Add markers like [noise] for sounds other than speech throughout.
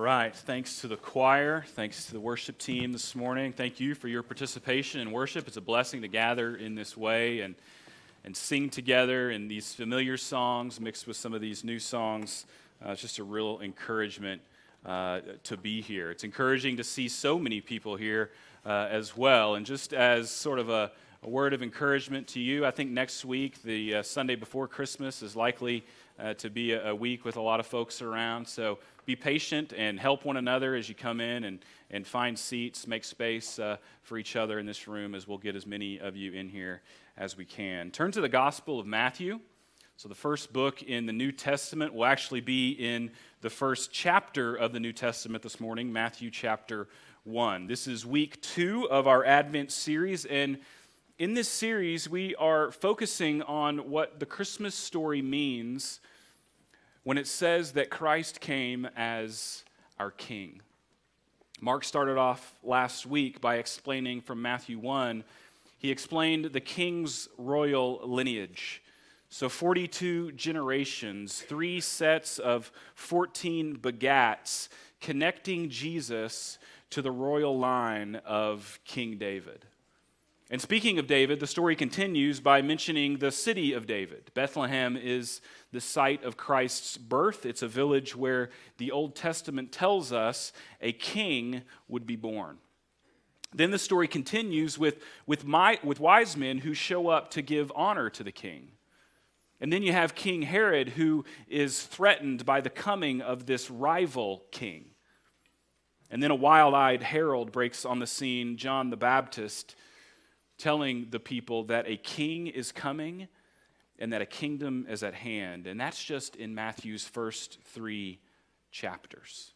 right. Thanks to the choir. Thanks to the worship team this morning. Thank you for your participation in worship. It's a blessing to gather in this way and, and sing together in these familiar songs mixed with some of these new songs. Uh, it's just a real encouragement uh, to be here. It's encouraging to see so many people here uh, as well. And just as sort of a, a, word of encouragement to you, I think next week, the uh, Sunday before Christmas, is likely uh, to be a, a, week with a lot of folks around. So be patient and help one another as you come in and, and find seats, make space uh, for each other in this room as we'll get as many of you in here as we can. Turn to the Gospel of Matthew. So, the first book in the New Testament will actually be in the first chapter of the New Testament this morning, Matthew chapter 1. This is week two of our Advent series, and in this series, we are focusing on what the Christmas story means when it says that Christ came as our King. Mark started off last week by explaining from Matthew 1, he explained the king's royal lineage. So, 42 generations, three sets of 14 begats connecting Jesus to the royal line of King David. And speaking of David, the story continues by mentioning the city of David. Bethlehem is the site of Christ's birth. It's a village where the Old Testament tells us a king would be born. Then the story continues with, with, my, with wise men who show up to give honor to the king. And then you have King Herod who is threatened by the coming of this rival king. And then a wild eyed herald breaks on the scene, John the Baptist telling the people that a king is coming and that a kingdom is at hand. And that's just in Matthew's first three chapters.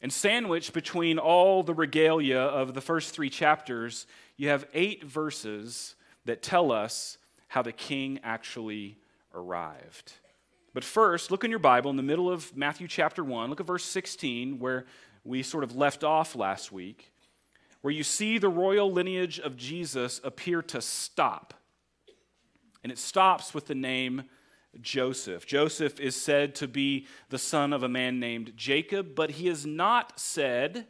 And sandwiched between all the regalia of the first three chapters, you have eight verses that tell us how the king actually arrived. But first, look in your Bible in the middle of Matthew chapter 1. Look at verse 16, where we sort of left off last week where you see the royal lineage of Jesus appear to stop. And it stops with the name Joseph. Joseph is said to be the son of a man named Jacob, but he is not said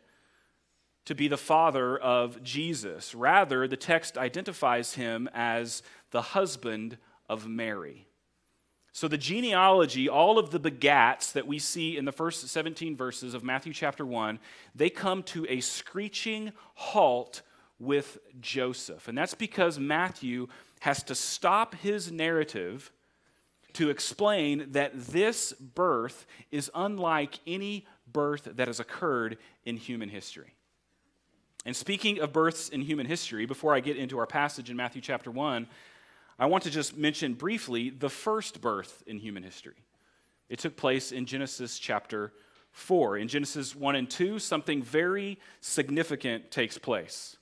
to be the father of Jesus. Rather, the text identifies him as the husband of Mary. So, the genealogy, all of the begats that we see in the first 17 verses of Matthew chapter 1, they come to a screeching halt with Joseph. And that's because Matthew has to stop his narrative to explain that this birth is unlike any birth that has occurred in human history. And speaking of births in human history, before I get into our passage in Matthew chapter 1, I want to just mention briefly the first birth in human history. It took place in Genesis chapter 4. In Genesis 1 and 2, something very significant takes place.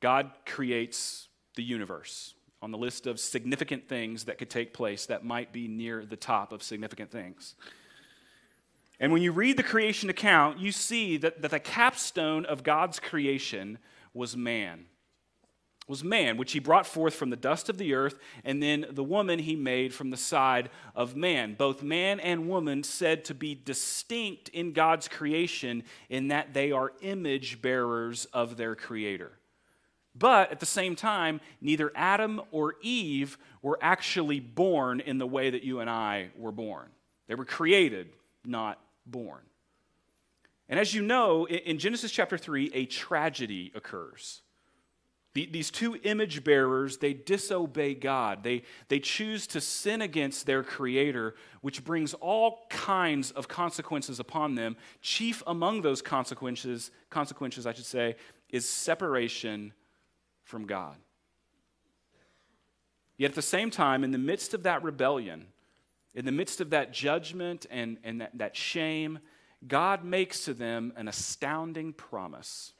God creates the universe on the list of significant things that could take place that might be near the top of significant things. And when you read the creation account, you see that, that the capstone of God's creation was man was man, which he brought forth from the dust of the earth, and then the woman he made from the side of man. Both man and woman said to be distinct in God's creation in that they are image bearers of their creator. But at the same time, neither Adam or Eve were actually born in the way that you and I were born. They were created, not born. And as you know, in Genesis chapter 3, a tragedy occurs. These two image bearers, they disobey God. They, they choose to sin against their Creator, which brings all kinds of consequences upon them. Chief among those consequences, consequences, I should say, is separation from God. Yet at the same time, in the midst of that rebellion, in the midst of that judgment and, and that, that shame, God makes to them an astounding promise.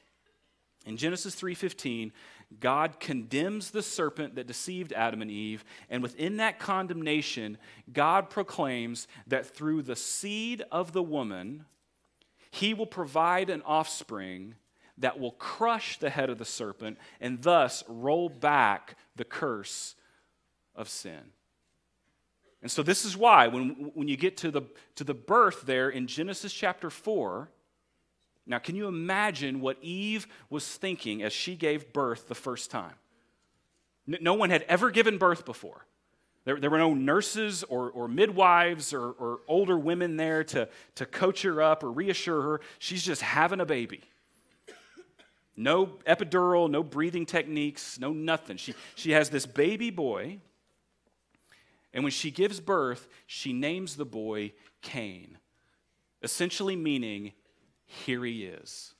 In Genesis 3:15, God condemns the serpent that deceived Adam and Eve, and within that condemnation, God proclaims that through the seed of the woman, he will provide an offspring that will crush the head of the serpent and thus roll back the curse of sin. And so this is why when, when you get to the, to the birth there in Genesis chapter 4, now can you imagine what Eve was thinking as she gave birth the first time? No one had ever given birth before. There, there were no nurses or, or midwives or, or older women there to, to coach her up or reassure her. She's just having a baby. No epidural, no breathing techniques, no nothing. She, she has this baby boy, and when she gives birth, she names the boy Cain, essentially meaning, here he is.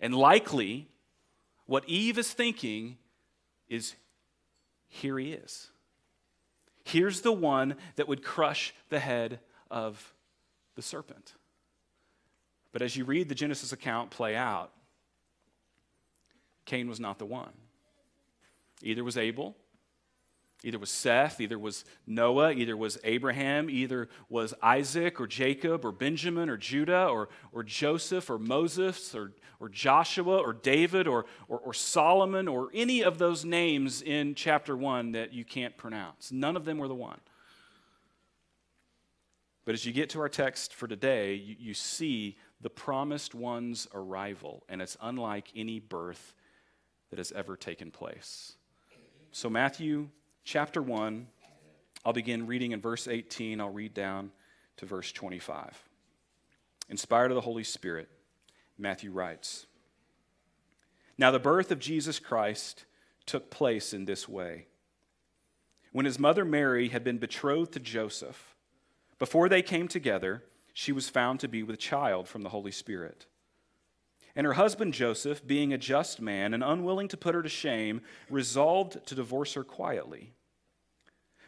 And likely, what Eve is thinking is, here he is. Here's the one that would crush the head of the serpent. But as you read the Genesis account play out, Cain was not the one. Either was Abel, Either was Seth, either was Noah, either was Abraham, either was Isaac or Jacob or Benjamin or Judah or, or Joseph or Moses or, or Joshua or David or, or, or Solomon or any of those names in chapter 1 that you can't pronounce. None of them were the one. But as you get to our text for today, you, you see the promised one's arrival, and it's unlike any birth that has ever taken place. So, Matthew chapter 1. I'll begin reading in verse 18. I'll read down to verse 25. Inspired of the Holy Spirit, Matthew writes Now the birth of Jesus Christ took place in this way. When his mother Mary had been betrothed to Joseph, before they came together, she was found to be with child from the Holy Spirit. And her husband Joseph, being a just man and unwilling to put her to shame, resolved to divorce her quietly.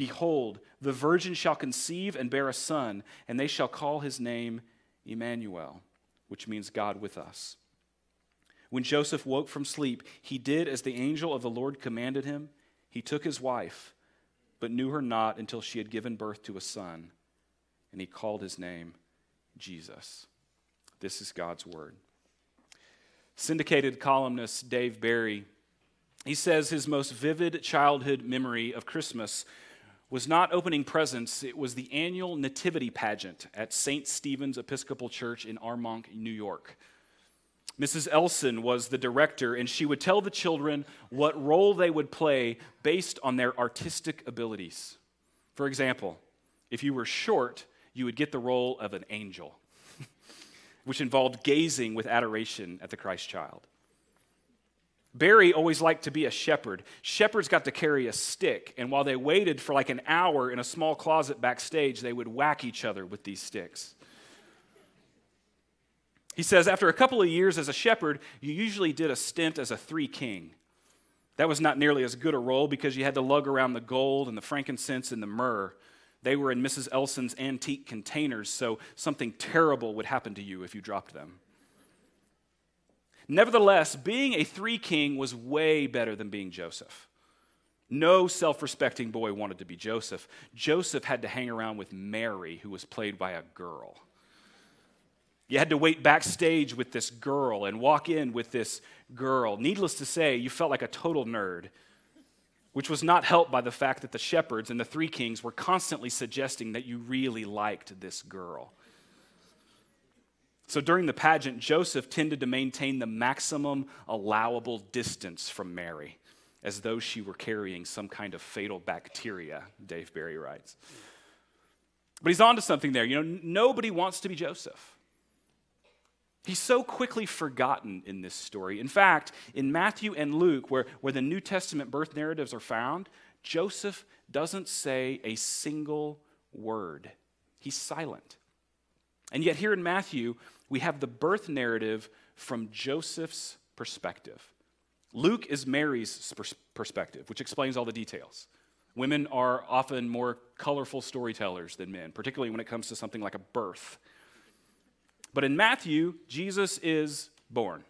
Behold, the virgin shall conceive and bear a son, and they shall call his name Emmanuel, which means God with us. When Joseph woke from sleep, he did as the angel of the Lord commanded him. He took his wife, but knew her not until she had given birth to a son, and he called his name Jesus. This is God's word. Syndicated columnist Dave Barry, he says his most vivid childhood memory of Christmas was not opening presents, it was the annual nativity pageant at St. Stephen's Episcopal Church in Armonk, New York. Mrs. Elson was the director, and she would tell the children what role they would play based on their artistic abilities. For example, if you were short, you would get the role of an angel, [laughs] which involved gazing with adoration at the Christ child. Barry always liked to be a shepherd. Shepherds got to carry a stick, and while they waited for like an hour in a small closet backstage, they would whack each other with these sticks. He says, after a couple of years as a shepherd, you usually did a stint as a three king. That was not nearly as good a role because you had to lug around the gold and the frankincense and the myrrh. They were in Mrs. Elson's antique containers, so something terrible would happen to you if you dropped them. Nevertheless, being a three king was way better than being Joseph. No self respecting boy wanted to be Joseph. Joseph had to hang around with Mary, who was played by a girl. You had to wait backstage with this girl and walk in with this girl. Needless to say, you felt like a total nerd, which was not helped by the fact that the shepherds and the three kings were constantly suggesting that you really liked this girl. So during the pageant, Joseph tended to maintain the maximum allowable distance from Mary, as though she were carrying some kind of fatal bacteria, Dave Barry writes. But he's on to something there. You know, nobody wants to be Joseph. He's so quickly forgotten in this story. In fact, in Matthew and Luke, where, where the New Testament birth narratives are found, Joseph doesn't say a single word. He's silent. And yet, here in Matthew, we have the birth narrative from Joseph's perspective. Luke is Mary's perspective, which explains all the details. Women are often more colorful storytellers than men, particularly when it comes to something like a birth. But in Matthew, Jesus is born.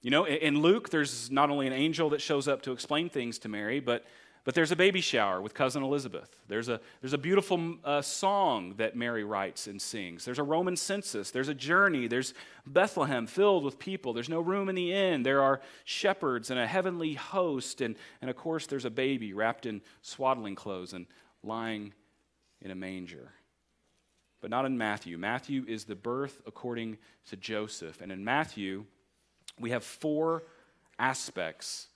You know, in Luke, there's not only an angel that shows up to explain things to Mary, but but there's a baby shower with cousin Elizabeth. There's a, there's a beautiful uh, song that Mary writes and sings. There's a Roman census. There's a journey. There's Bethlehem filled with people. There's no room in the inn. There are shepherds and a heavenly host. And, and of course, there's a baby wrapped in swaddling clothes and lying in a manger. But not in Matthew. Matthew is the birth according to Joseph. And in Matthew, we have four aspects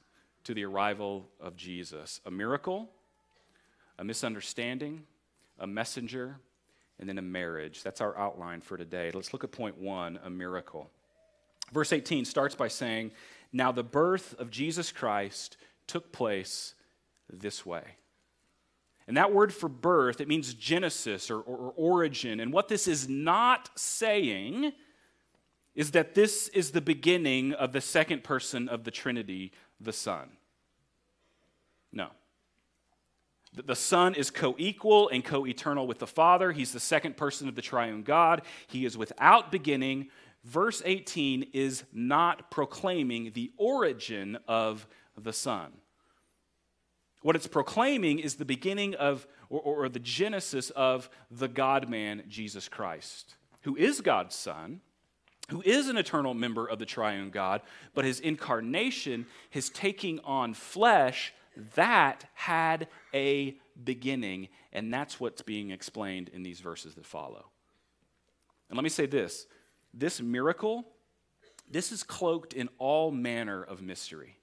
to the arrival of Jesus a miracle, a misunderstanding, a messenger, and then a marriage. That's our outline for today. Let's look at point one a miracle. Verse 18 starts by saying, Now the birth of Jesus Christ took place this way. And that word for birth, it means genesis or, or, or, origin. And what this is not saying is that this is the beginning of the second person of the Trinity, the Son. No. The Son is co equal and co eternal with the Father. He's the second person of the triune God. He is without beginning. Verse 18 is not proclaiming the origin of the Son. What it's proclaiming is the beginning of, or, or the genesis of the God man, Jesus Christ, who is God's Son, who is an eternal member of the triune God, but his incarnation, his taking on flesh, that had a beginning, and that's what's being explained in these verses that follow. And let me say this this miracle, this is cloaked in all manner of mystery.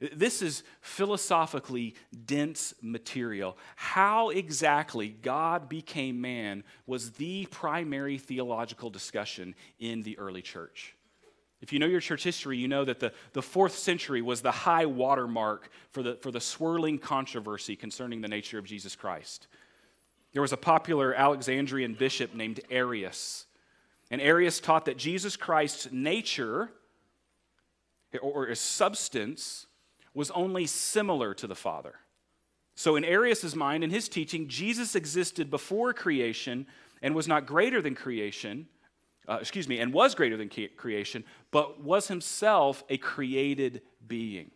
This is philosophically dense material. How exactly God became man was the primary theological discussion in the early church. If you know your church history, you know that the, the fourth century was the high watermark for the, for the swirling controversy concerning the nature of Jesus Christ. There was a popular Alexandrian bishop named Arius. And Arius taught that Jesus Christ's nature or his substance was only similar to the Father. So, in Arius's mind, in his teaching, Jesus existed before creation and was not greater than creation, uh, excuse me, and was greater than creation, but was himself a created being.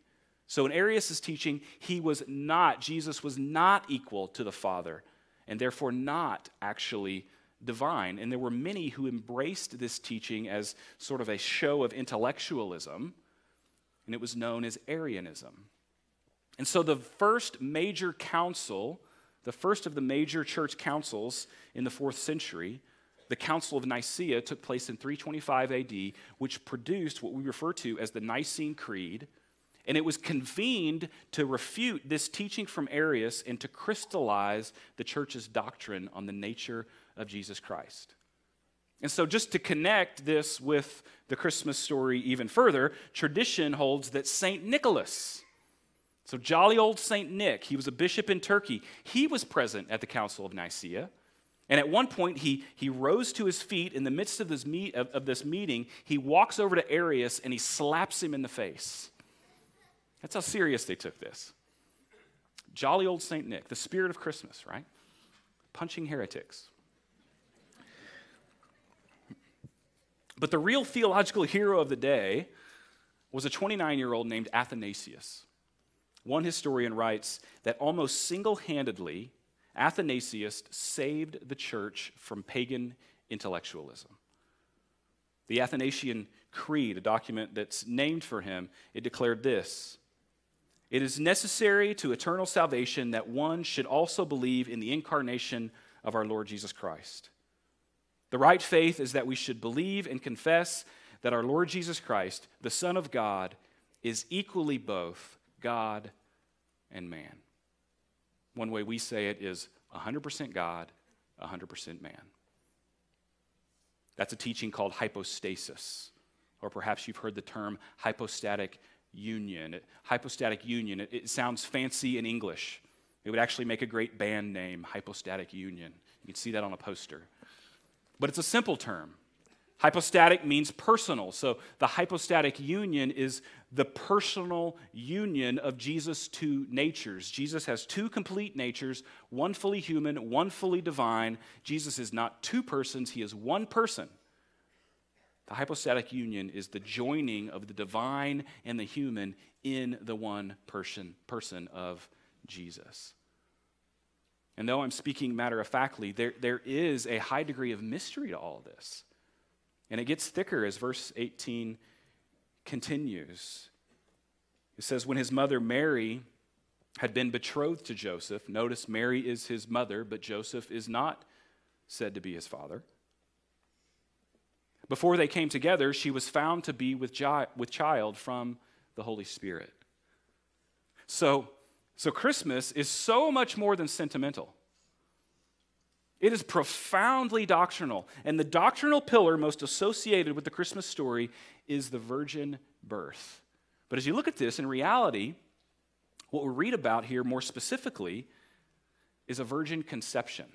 So, in Arius' teaching, he was not, Jesus was not equal to the Father, and therefore not actually divine. And there were many who embraced this teaching as sort of a show of intellectualism and it was known as Arianism. And so the first major council, the first of the major church councils in the fourth century, the Council of Nicaea took place in 325 AD, which produced what we refer to as the Nicene Creed. And it was convened to refute this teaching from Arius and to crystallize the church's doctrine on the nature of Jesus Christ. And so, just to connect this with the Christmas story even further, tradition holds that St. Nicholas, so jolly old St. Nick, he was a bishop in Turkey, he was present at the Council of Nicaea. And at one point, he, he rose to his feet in the midst of this, meet, of, of this meeting. He walks over to Arius and he slaps him in the face. That's how serious they took this. Jolly old St. Nick, the spirit of Christmas, right? Punching heretics. But the real theological hero of the day was a 29 year old named Athanasius. One historian writes that almost single handedly, Athanasius saved the church from pagan intellectualism. The Athanasian Creed, a document that's named for him, it declared this It is necessary to eternal salvation that one should also believe in the incarnation of our Lord Jesus Christ the right faith is that we should believe and confess that our Lord Jesus Christ, the Son of God, is equally both God and man. One way we say it is 100% God, 100% man. That's a teaching called hypostasis, or perhaps you've heard the term hypostatic union. Hypostatic union, it, it sounds fancy in English. It would actually make a great band name, hypostatic union. You can see that on a poster. But it's a simple term Hypostatic means personal. So the hypostatic union is the personal union of Jesus' two natures. Jesus has two complete natures, one fully human, one fully divine. Jesus is not two persons, he is one person. The hypostatic union is the joining of the divine and the human in the one person, person of Jesus. And though I'm speaking matter of factly, there, there is a high degree of mystery to all this. And it gets thicker as verse 18 continues. It says, When his mother Mary had been betrothed to Joseph, notice Mary is his mother, but Joseph is not said to be his father. Before they came together, she was found to be with, with child from the Holy Spirit. So, so Christmas is so much more than sentimental. It is profoundly doctrinal. And the doctrinal pillar most associated with the Christmas story is the virgin birth. But as you look at this, in reality, what we read about here more specifically is a virgin conception.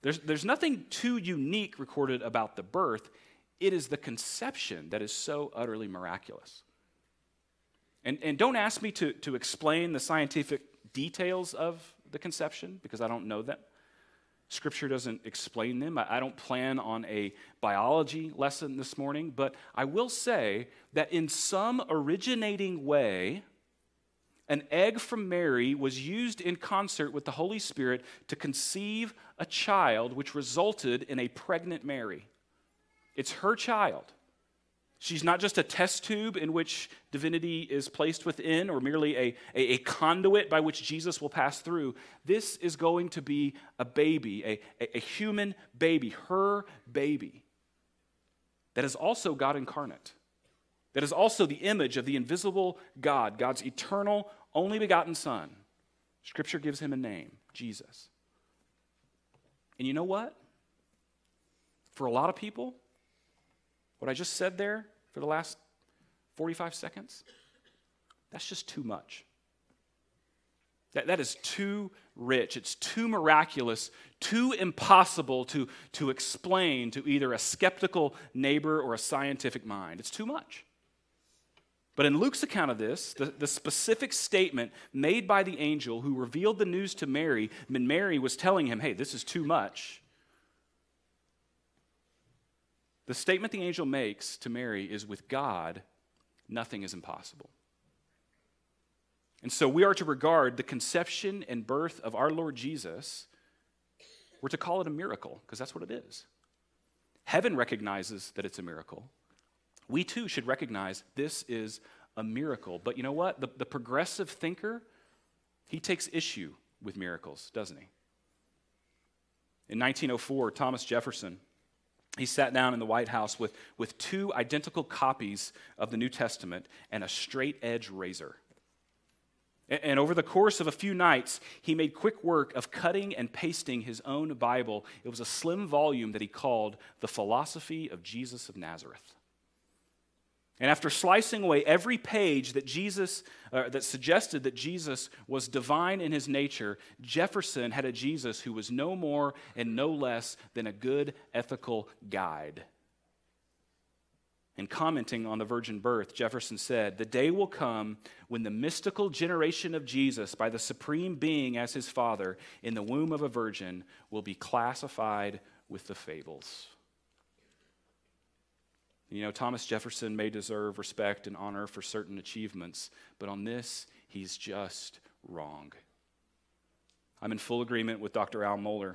There's, there's nothing too unique recorded about the birth, it is the conception that is so utterly miraculous. And, and don't ask me to, to explain the scientific details of the conception because I don't know them. Scripture doesn't explain them. I don't plan on a biology lesson this morning, but I will say that in some originating way, an egg from Mary was used in concert with the Holy Spirit to conceive a child, which resulted in a pregnant Mary. It's her child. She's not just a test tube in which divinity is placed within or merely a, a, a, conduit by which Jesus will pass through. This is going to be a baby, a, a, a human baby, her baby, that is also God incarnate, that is also the image of the invisible God, God's eternal, only begotten Son. Scripture gives him a name, Jesus. And you know what? For a lot of people, what I just said there for the last 45 seconds, that's just too much. That, that is too rich. It's too miraculous, too impossible to, to explain to either a skeptical neighbor or a scientific mind. It's too much. But in Luke's account of this, the, the specific statement made by the angel who revealed the news to Mary, when Mary was telling him, hey, this is too much, the statement the angel makes to Mary is with God, nothing is impossible. And so we are to regard the conception and birth of our Lord Jesus, we're to call it a miracle, because that's what it is. Heaven recognizes that it's a miracle. We too should recognize this is a miracle. But you know what? The, the progressive thinker, he takes issue with miracles, doesn't he? In 1904, Thomas Jefferson he sat down in the White House with, with two identical copies of the New Testament and a straight edge razor. And, and over the course of a few nights, he made quick work of cutting and pasting his own Bible. It was a slim volume that he called The Philosophy of Jesus of Nazareth. And after slicing away every page that Jesus uh, that suggested that Jesus was divine in his nature, Jefferson had a Jesus who was no more and no less than a good ethical guide. In commenting on the virgin birth, Jefferson said, The day will come when the mystical generation of Jesus, by the supreme being as his father, in the womb of a virgin, will be classified with the fables. You know, Thomas Jefferson may deserve respect and honor for certain achievements, but on this, he's just wrong. I'm in full agreement with Dr. Al Mohler,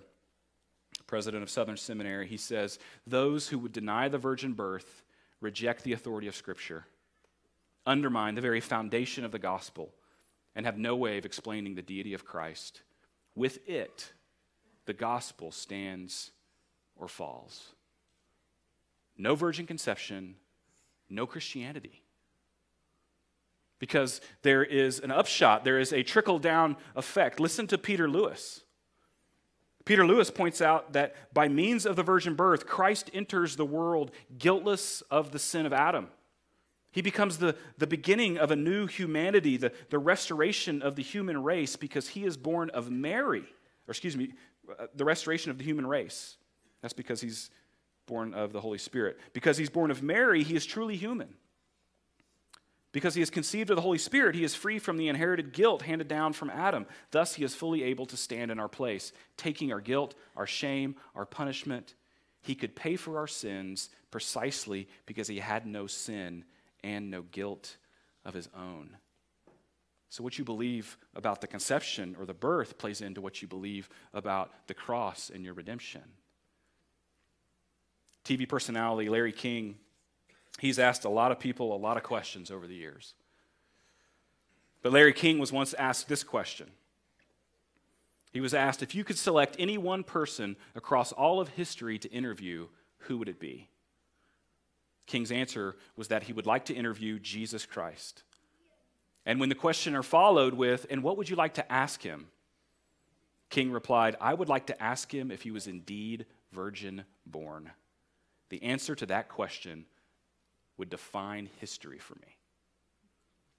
president of Southern Seminary. He says, Those who would deny the virgin birth reject the authority of Scripture, undermine the very foundation of the gospel, and have no way of explaining the deity of Christ. With it, the gospel stands or falls. No virgin conception, no Christianity. Because there is an upshot, there is a trickle down effect. Listen to Peter Lewis. Peter Lewis points out that by means of the virgin birth, Christ enters the world guiltless of the sin of Adam. He becomes the, the beginning of a new humanity, the, the restoration of the human race, because he is born of Mary, or excuse me, uh, the restoration of the human race. That's because he's born of the Holy Spirit. Because he's born of Mary, he is truly human. Because he is conceived of the Holy Spirit, he is free from the inherited guilt handed down from Adam. Thus, he is fully able to stand in our place, taking our guilt, our shame, our punishment. He could pay for our sins precisely because he had no sin and no guilt of his own. So, what you believe about the conception or the birth plays into what you believe about the cross and your redemption. TV personality Larry King, he's asked a lot of people a lot of questions over the years. But Larry King was once asked this question. He was asked if you could select any one person across all of history to interview, who would it be? King's answer was that he would like to interview Jesus Christ. And when the questioner followed with, And what would you like to ask him? King replied, I would like to ask him if he was indeed virgin born. The answer to that question would define history for me.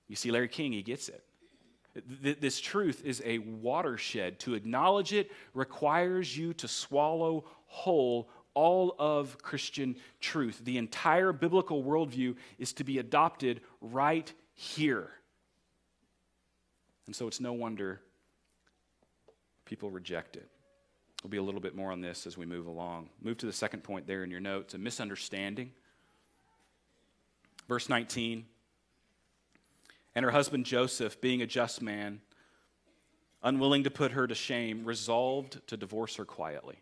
You see, Larry King, he gets it. This truth is a watershed. To acknowledge it requires you to swallow whole all of Christian truth. The entire biblical worldview is to be adopted right here. And so it's no wonder people reject it. There'll be a little bit more on this as we move along. Move to the second point there in your notes a misunderstanding. Verse 19. And her husband Joseph, being a just man, unwilling to put her to shame, resolved to divorce her quietly.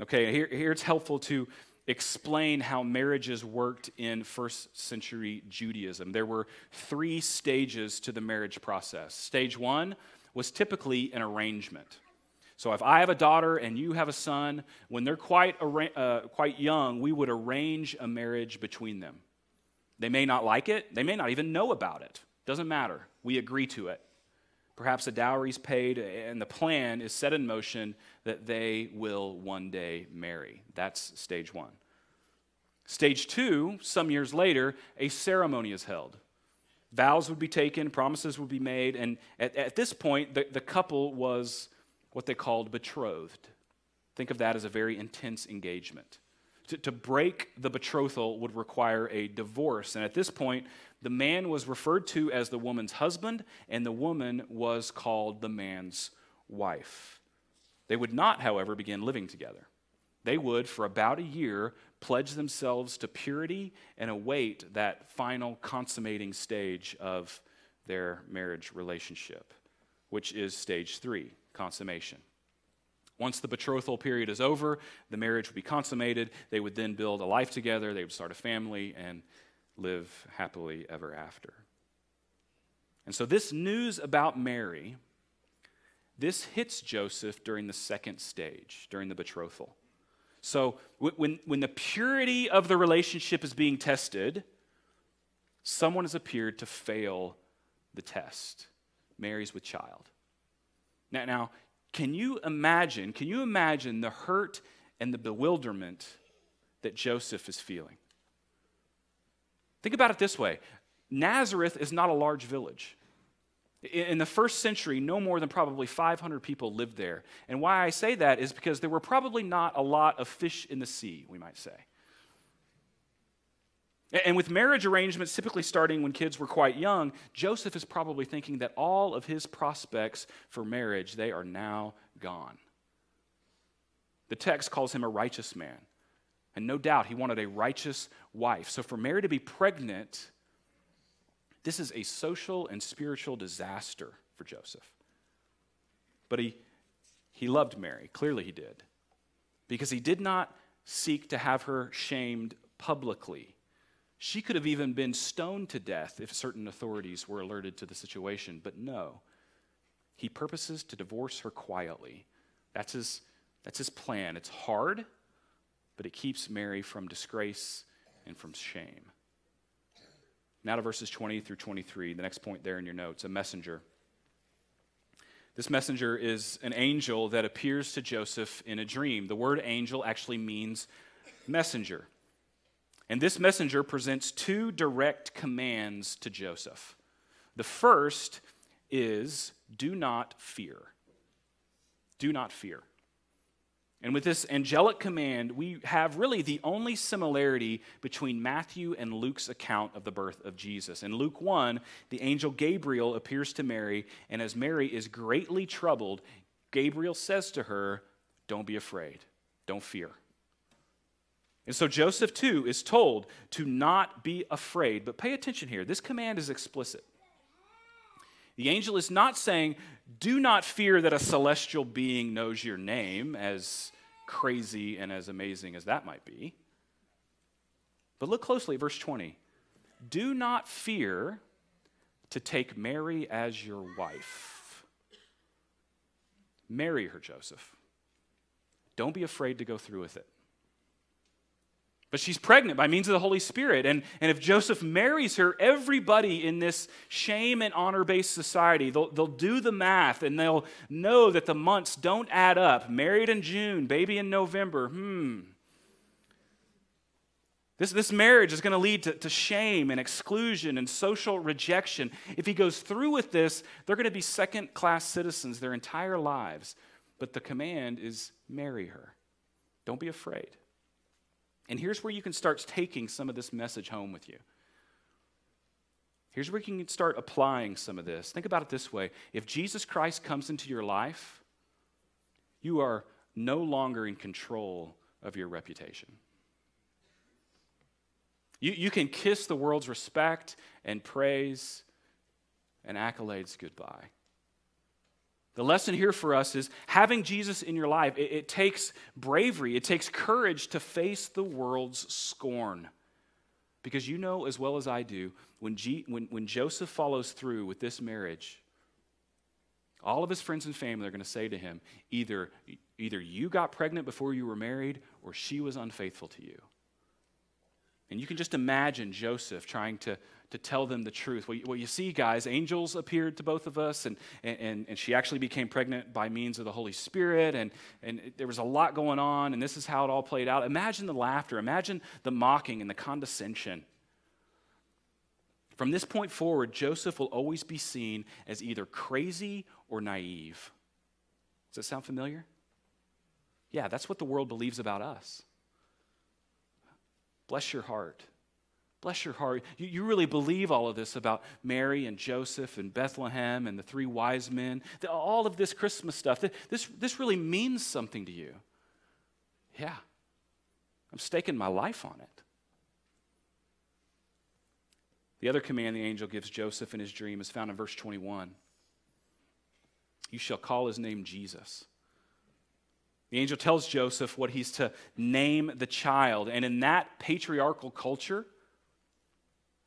Okay, here, here it's helpful to explain how marriages worked in first century Judaism. There were three stages to the marriage process. Stage one was typically an arrangement. So if I have a daughter and you have a son, when they're quite, uh, quite young, we would arrange a marriage between them. They may not like it, they may not even know about it. Doesn't matter. We agree to it. Perhaps a dowry is paid, and the plan is set in motion that they will one day marry. That's stage one. Stage two, some years later, a ceremony is held. Vows would be taken, promises would be made, and at, at this point, the, the couple was what they called betrothed. Think of that as a very intense engagement. To, to break the betrothal would require a divorce, and at this point, the man was referred to as the woman's husband, and the woman was called the man's wife. They would not, however, begin living together. They would, for about a year, pledge themselves to purity and await that final consummating stage of their marriage relationship, which is stage three consummation. Once the betrothal period is over, the marriage would be consummated. They would then build a life together, they would start a family, and live happily ever after. And so, this news about Mary, this hits Joseph during the second stage, during the betrothal. So, when, when the purity of the relationship is being tested, someone has appeared to fail the test. Mary's with child. Now, now, can you imagine, can you imagine the hurt and the bewilderment that Joseph is feeling? Think about it this way Nazareth is not a large village. In the first century, no more than probably 500 people lived there. And why I say that is because there were probably not a lot of fish in the sea, we might say. And with marriage arrangements typically starting when kids were quite young, Joseph is probably thinking that all of his prospects for marriage, they are now gone. The text calls him a righteous man. And no doubt he wanted a righteous wife. So for Mary to be pregnant, this is a social and spiritual disaster for Joseph. But he, he loved Mary. Clearly he did. Because he did not seek to have her shamed publicly. She could have even been stoned to death if certain authorities were alerted to the situation, but no. He purposes to divorce her quietly. That's his, that's his plan. It's hard, but it keeps Mary from disgrace and from shame. Now to verses 20 through 23, the next point there in your notes a messenger. This messenger is an angel that appears to Joseph in a dream. The word angel actually means messenger. And this messenger presents two direct commands to Joseph. The first is do not fear. Do not fear. And with this angelic command, we have really the only similarity between Matthew and Luke's account of the birth of Jesus. In Luke 1, the angel Gabriel appears to Mary, and as Mary is greatly troubled, Gabriel says to her, Don't be afraid, don't fear. And so Joseph, too, is told to not be afraid. But pay attention here. This command is explicit. The angel is not saying, Do not fear that a celestial being knows your name, as crazy and as amazing as that might be. But look closely at verse 20. Do not fear to take Mary as your wife. Marry her, Joseph. Don't be afraid to go through with it. But she's pregnant by means of the Holy Spirit. And, and if Joseph marries her, everybody in this shame and honor based society, they'll, they'll do the math and they'll know that the months don't add up. Married in June, baby in November. Hmm. This, this marriage is going to lead to, to shame and exclusion and social rejection. If he goes through with this, they're going to be second class citizens their entire lives. But the command is marry her. Don't be afraid. And here's where you can start taking some of this message home with you. Here's where you can start applying some of this. Think about it this way if Jesus Christ comes into your life, you are no longer in control of your reputation. You, you can kiss the world's respect and praise and accolades goodbye. The lesson here for us is having Jesus in your life, it, it, takes bravery, it takes courage to face the world's scorn. Because you know as well as I do, when, G, when, when Joseph follows through with this marriage, all of his friends and family are going to say to him either, either you got pregnant before you were married or she was unfaithful to you. And you can just imagine Joseph trying to, to tell them the truth. Well, you, well, you see, guys, angels appeared to both of us, and, and, and she actually became pregnant by means of the Holy Spirit, and, and there was a lot going on, and this is how it all played out. Imagine the laughter, imagine the mocking and the condescension. From this point forward, Joseph will always be seen as either crazy or naive. Does that sound familiar? Yeah, that's what the world believes about us. Bless your heart. Bless your heart. You, you really believe all of this about Mary and Joseph and Bethlehem and the three wise men. The, all of this Christmas stuff. This, this really means something to you. Yeah. I'm staking my life on it. The other command the angel gives Joseph in his dream is found in verse 21. You shall call his name Jesus the angel tells Joseph what he's to name the child. And in that patriarchal culture,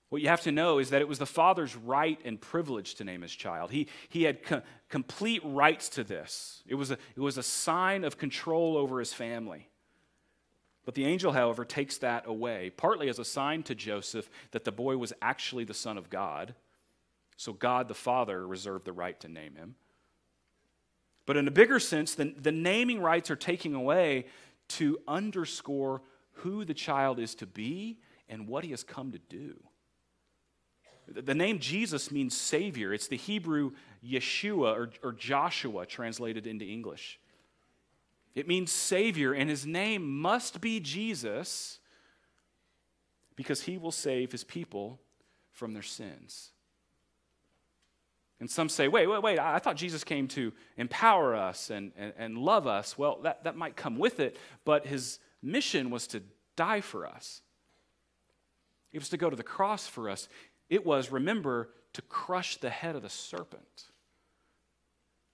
what you have to know is that it was the father's right and privilege to name his child. He, he had co- complete rights to this, it was, a, it was a sign of control over his family. But the angel, however, takes that away, partly as a sign to Joseph that the boy was actually the Son of God. So God the Father reserved the right to name him. But in a bigger sense, the, the naming rights are taking away to underscore who the child is to be and what he has come to do. The name Jesus means Savior. It's the Hebrew Yeshua or, or, Joshua translated into English. It means Savior, and his name must be Jesus because he will save his people from their sins. And some say, wait, wait, wait, I thought Jesus came to empower us and, and, and, love us. Well, that, that might come with it, but his mission was to die for us. It was to go to the cross for us. It was, remember, to crush the head of the serpent,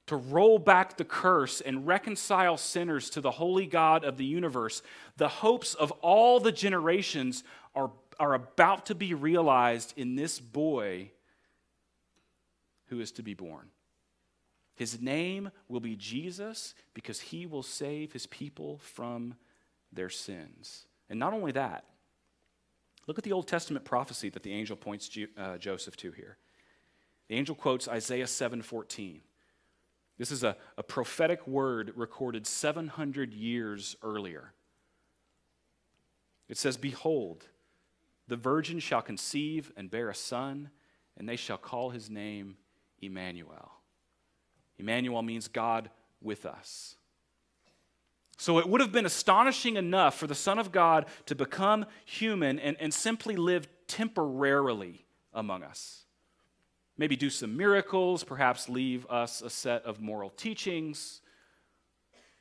to roll back the curse and reconcile sinners to the holy God of the universe. The hopes of all the generations are, are about to be realized in this boy who is to be born. His name will be Jesus because he will save his people from their sins. And not only that, look at the Old Testament prophecy that the angel points uh, Joseph to here. The angel quotes Isaiah 7:14. This is a, a prophetic word recorded 700 years earlier. It says, Behold, the virgin shall conceive and bear a son, and they shall call his name Emmanuel. Emmanuel means God with us. So it would have been astonishing enough for the Son of God to become human and, and simply live temporarily among us. Maybe do some miracles, perhaps leave us a set of moral teachings.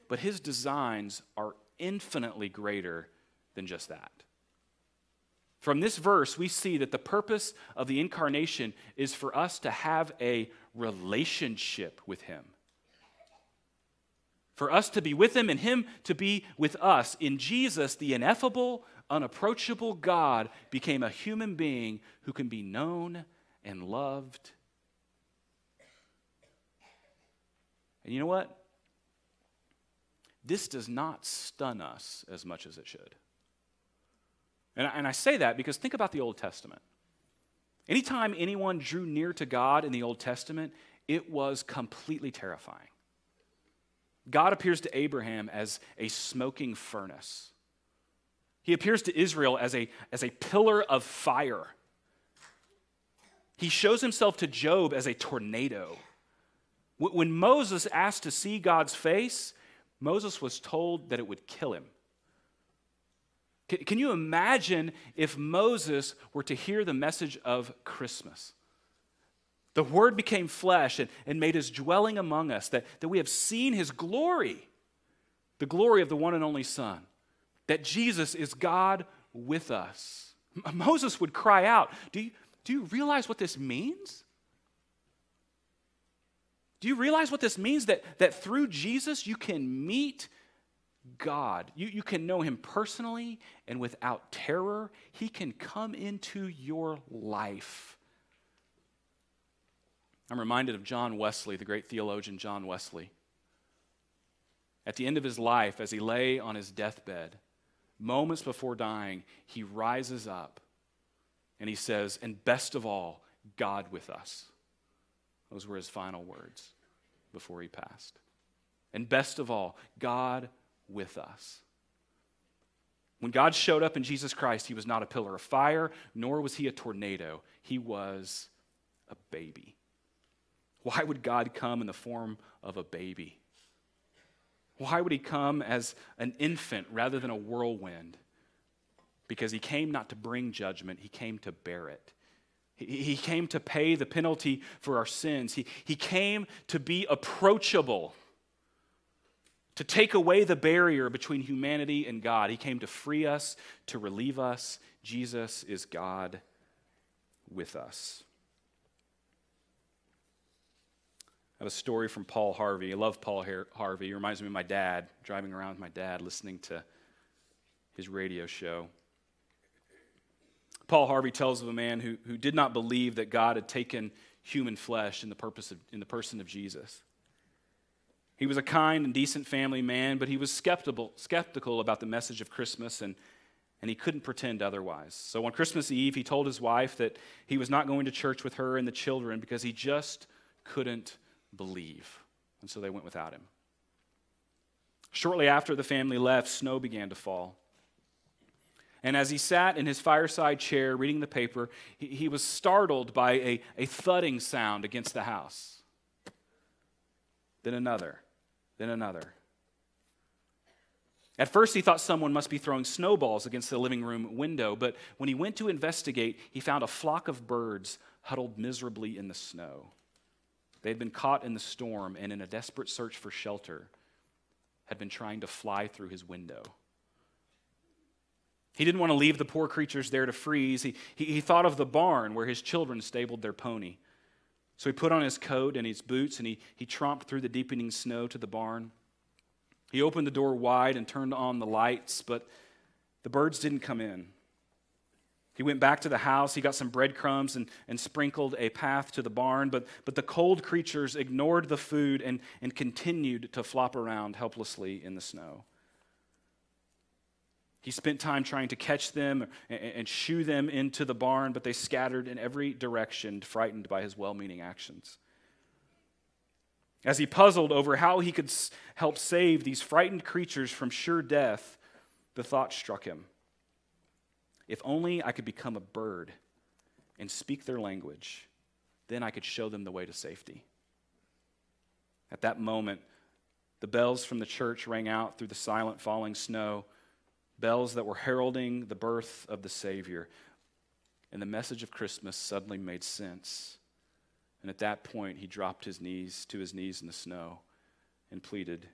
But his designs are infinitely greater than just that. From this verse, we see that the purpose of the incarnation is for us to have a relationship with him for us to be with him and him to be with us. In Jesus, the ineffable, unapproachable God became a human being who can be known and loved. And you know what? This does not stun us as much as it should. And I, and I say that because think about the Old Testament. Anytime anyone drew near to God in the Old Testament, it was completely terrifying. God appears to Abraham as a smoking furnace. He appears to Israel as a, as a pillar of fire. He shows himself to Job as a tornado. When Moses asked to see God's face, Moses was told that it would kill him. Can you imagine if Moses were to hear the message of Christmas? The Word became flesh and, and made his dwelling among us, that, that we have seen his glory, the glory of the one and only Son, that Jesus is God with us. [laughs] Moses would cry out, Do you, do you realize what this means? Do you realize what this means? That, that through Jesus you can meet God. You, you can know him personally and without terror. He can come into your life. I'm reminded of John Wesley, the great theologian John Wesley. At the end of his life, as he lay on his deathbed, moments before dying, he rises up and he says, And best of all, God with us. Those were his final words before he passed. And best of all, God with us. When God showed up in Jesus Christ, he was not a pillar of fire, nor was he a tornado. He was a baby. Why would God come in the form of a baby? Why would he come as an infant rather than a whirlwind? Because he came not to bring judgment, he came to bear it. He came to pay the penalty for our sins. He, he came to be approachable, to take away the barrier between humanity and God. He came to free us, to relieve us. Jesus is God with us. I have a story from Paul Harvey. I love Paul Harvey. He reminds me of my dad, driving around with my dad, listening to his radio show. Paul Harvey tells of a man who, who did not believe that God had taken human flesh in the, purpose of, in the person of Jesus. He was a kind and decent family man, but he was skeptical, skeptical about the message of Christmas, and, and he couldn't pretend otherwise. So on Christmas Eve, he told his wife that he was not going to church with her and the children because he just couldn't believe. And so they went without him. Shortly after the family left, snow began to fall. And as he sat in his fireside chair reading the paper, he, he was startled by a, a thudding sound against the house. Then another, then another. At first, he thought someone must be throwing snowballs against the living room window, but when he went to investigate, he found a flock of birds huddled miserably in the snow. They had been caught in the storm and, in a desperate search for shelter, had been trying to fly through his window. He didn't want to leave the poor creatures there to freeze. He, he, he, thought of the barn where his children stabled their pony. So he put on his coat and his boots and he, he tromped through the deepening snow to the barn. He opened the door wide and turned on the lights, but the birds didn't come in. He went back to the house. He got some breadcrumbs and, and sprinkled a path to the barn, but, but the cold creatures ignored the food and, and continued to flop around helplessly in the snow. He spent time trying to catch them and, and shoo them into the barn, but they scattered in every direction, frightened by his well meaning actions. As he puzzled over how he could help save these frightened creatures from sure death, the thought struck him if only I could become a bird and speak their language, then I could show them the way to safety. At that moment, The bells from the church rang out through the silent falling snow, bells that were heralding the birth of the Savior. And the message of Christmas suddenly made sense. And at that point, he dropped his knees to his knees in the snow and pleaded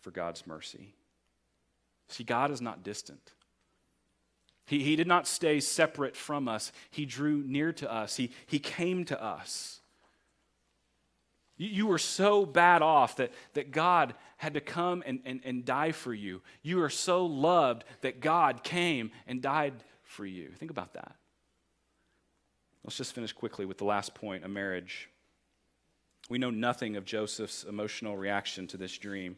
for God's mercy. See, God is not distant. He, he did not stay separate from us. He drew near to us. He, he came to us. You, you were so bad off that, that God had to come and, and, and die for you. You are so loved that God came and died for you. Think about that. Let's just finish quickly with the last point a marriage. We know nothing of Joseph's emotional reaction to this dream.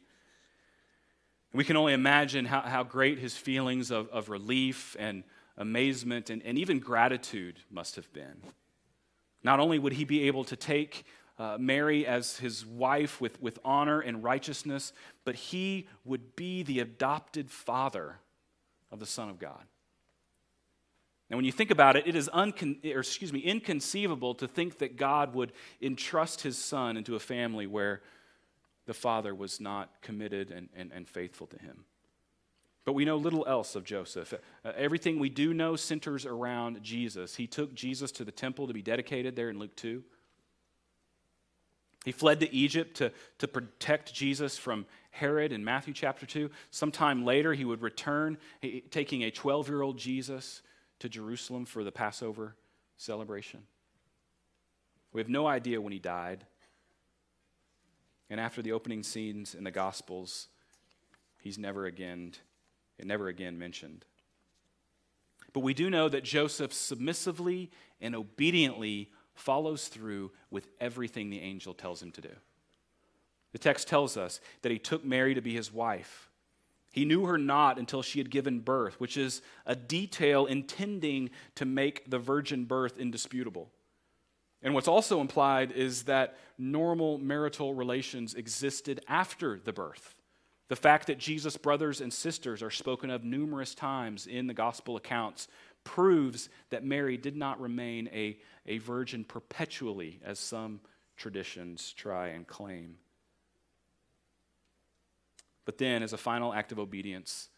We can only imagine how, how great his feelings of, of relief and amazement and, and even gratitude must have been. Not only would he be able to take uh, Mary as his wife with, with honor and righteousness, but he would be the adopted father of the Son of God. And when you think about it, it is uncon- or excuse me, inconceivable to think that God would entrust his son into a family where the father was not committed and, and, and faithful to him. But we know little else of Joseph. Uh, everything we do know centers around Jesus. He took Jesus to the temple to be dedicated there in Luke 2. He fled to Egypt to, to protect Jesus from Herod in Matthew chapter 2. Sometime later, he would return, he, taking a 12 year old Jesus to Jerusalem for the Passover celebration. We have no idea when he died. And after the opening scenes in the Gospels, he's never again, never again mentioned. But we do know that Joseph submissively and obediently follows through with everything the angel tells him to do. The text tells us that he took Mary to be his wife. He knew her not until she had given birth, which is a detail intending to make the virgin birth indisputable. And what's also implied is that normal marital relations existed after the birth. The fact that Jesus' brothers and sisters are spoken of numerous times in the gospel accounts proves that Mary did not remain a, a virgin perpetually, as some traditions try and claim. But then, as a final act of obedience,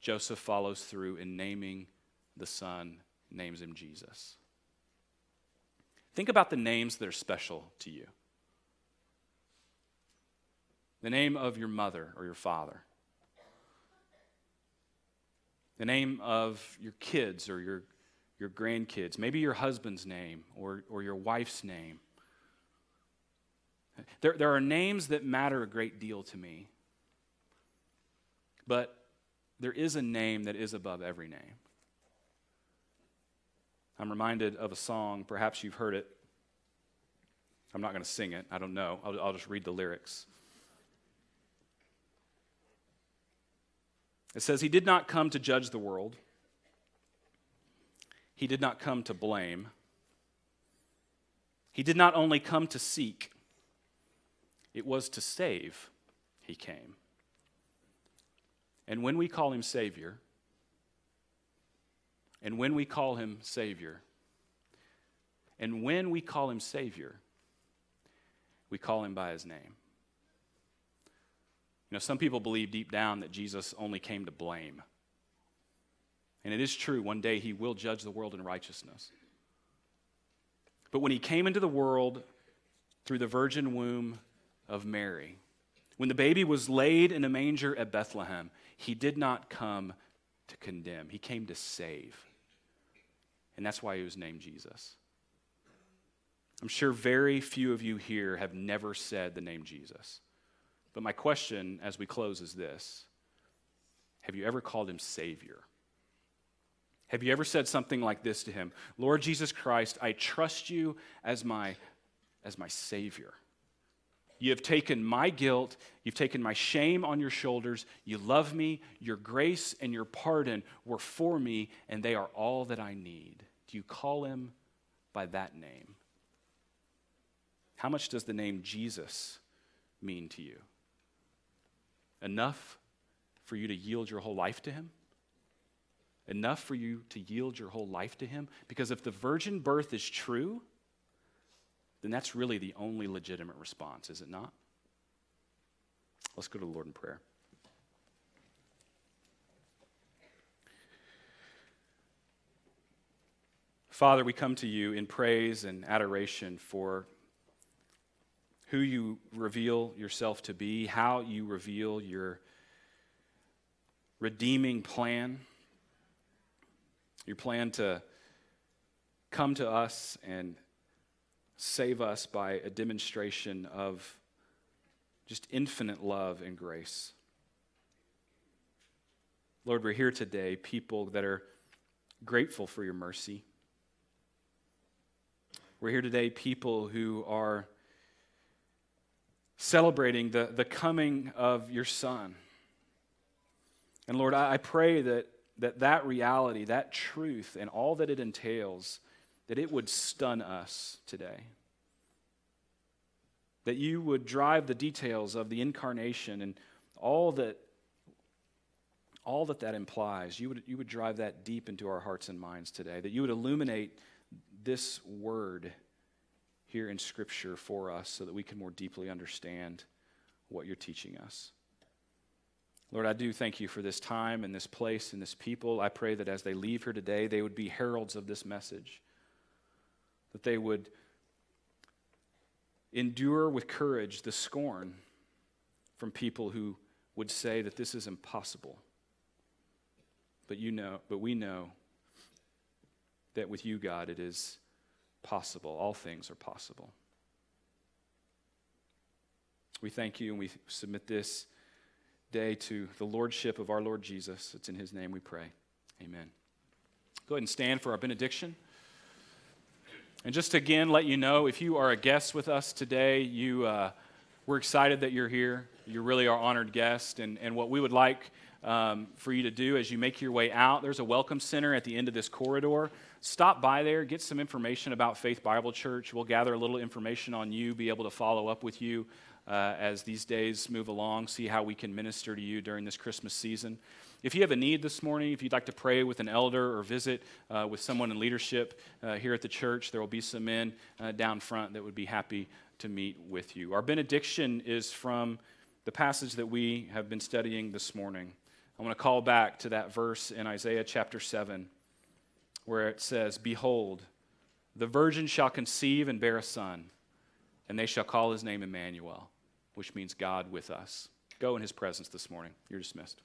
Joseph follows through in naming the son, names him Jesus. Think about the names that are special to you the name of your mother or your father, the name of your kids or your, your grandkids, maybe your husband's name or, or your wife's name. There, there are names that matter a great deal to me, but there is a name that is above every name. I'm reminded of a song, perhaps you've heard it. I'm not going to sing it, I don't know. I'll, I'll just read the lyrics. It says, He did not come to judge the world, He did not come to blame. He did not only come to seek, it was to save He came. And when we call Him Savior, and when we call him Savior, and when we call him Savior, we call him by his name. You know, some people believe deep down that Jesus only came to blame. And it is true, one day he will judge the world in righteousness. But when he came into the world through the virgin womb of Mary, when the baby was laid in a manger at Bethlehem, he did not come to condemn, he came to save. And that's why he was named Jesus. I'm sure very few of you here have never said the name Jesus. But my question as we close is this Have you ever called him Savior? Have you ever said something like this to him? Lord Jesus Christ, I trust you as my, as my Savior. You have taken my guilt, you've taken my shame on your shoulders. You love me, your grace and your pardon were for me, and they are all that I need. Do you call him by that name? How much does the name Jesus mean to you? Enough for you to yield your whole life to him? Enough for you to yield your whole life to him? Because if the virgin birth is true, then that's really the only legitimate response, is it not? Let's go to the Lord in prayer. Father, we come to you in praise and adoration for who you reveal yourself to be, how you reveal your redeeming plan, your plan to come to us and save us by a demonstration of just infinite love and grace. Lord, we're here today, people that are grateful for your mercy. We're here today, people who are celebrating the, the coming of your Son. And Lord, I, I pray that, that that reality, that truth, and all that it entails, that it would stun us today. That you would drive the details of the incarnation and all that all that that implies, you would, you would drive that deep into our hearts and minds today. That you would illuminate this word here in Scripture for us so that we can more deeply understand what you're teaching us. Lord, I do thank you for this time and this place and this people. I pray that as they leave here today, they would be heralds of this message, that they would endure with courage the scorn from people who would say that this is impossible. But you know, but we know that with you, God, it is possible. All things are possible. We thank you and we submit this day to the Lordship of our Lord Jesus. It's in His name we pray. Amen. Go ahead and stand for our benediction. And just again, let you know if you are a guest with us today, you, uh, we're excited that you're here. You're really are honored guest. And, and what we would like um, for you to do as you make your way out, there's a welcome center at the end of this corridor. Stop by there, get some information about Faith Bible Church. We'll gather a little information on you, be able to follow up with you uh, as these days move along, see how we can minister to you during this Christmas season. If you have a need this morning, if you'd like to pray with an elder or visit uh, with someone in leadership uh, here at the church, there will be some men uh, down front that would be happy to meet with you. Our benediction is from the passage that we have been studying this morning. I want to call back to that verse in Isaiah chapter 7 where it says, Behold, the virgin shall conceive and bear a son, and they shall call his name Emmanuel, which means God with us. Go in his presence this morning. You're dismissed.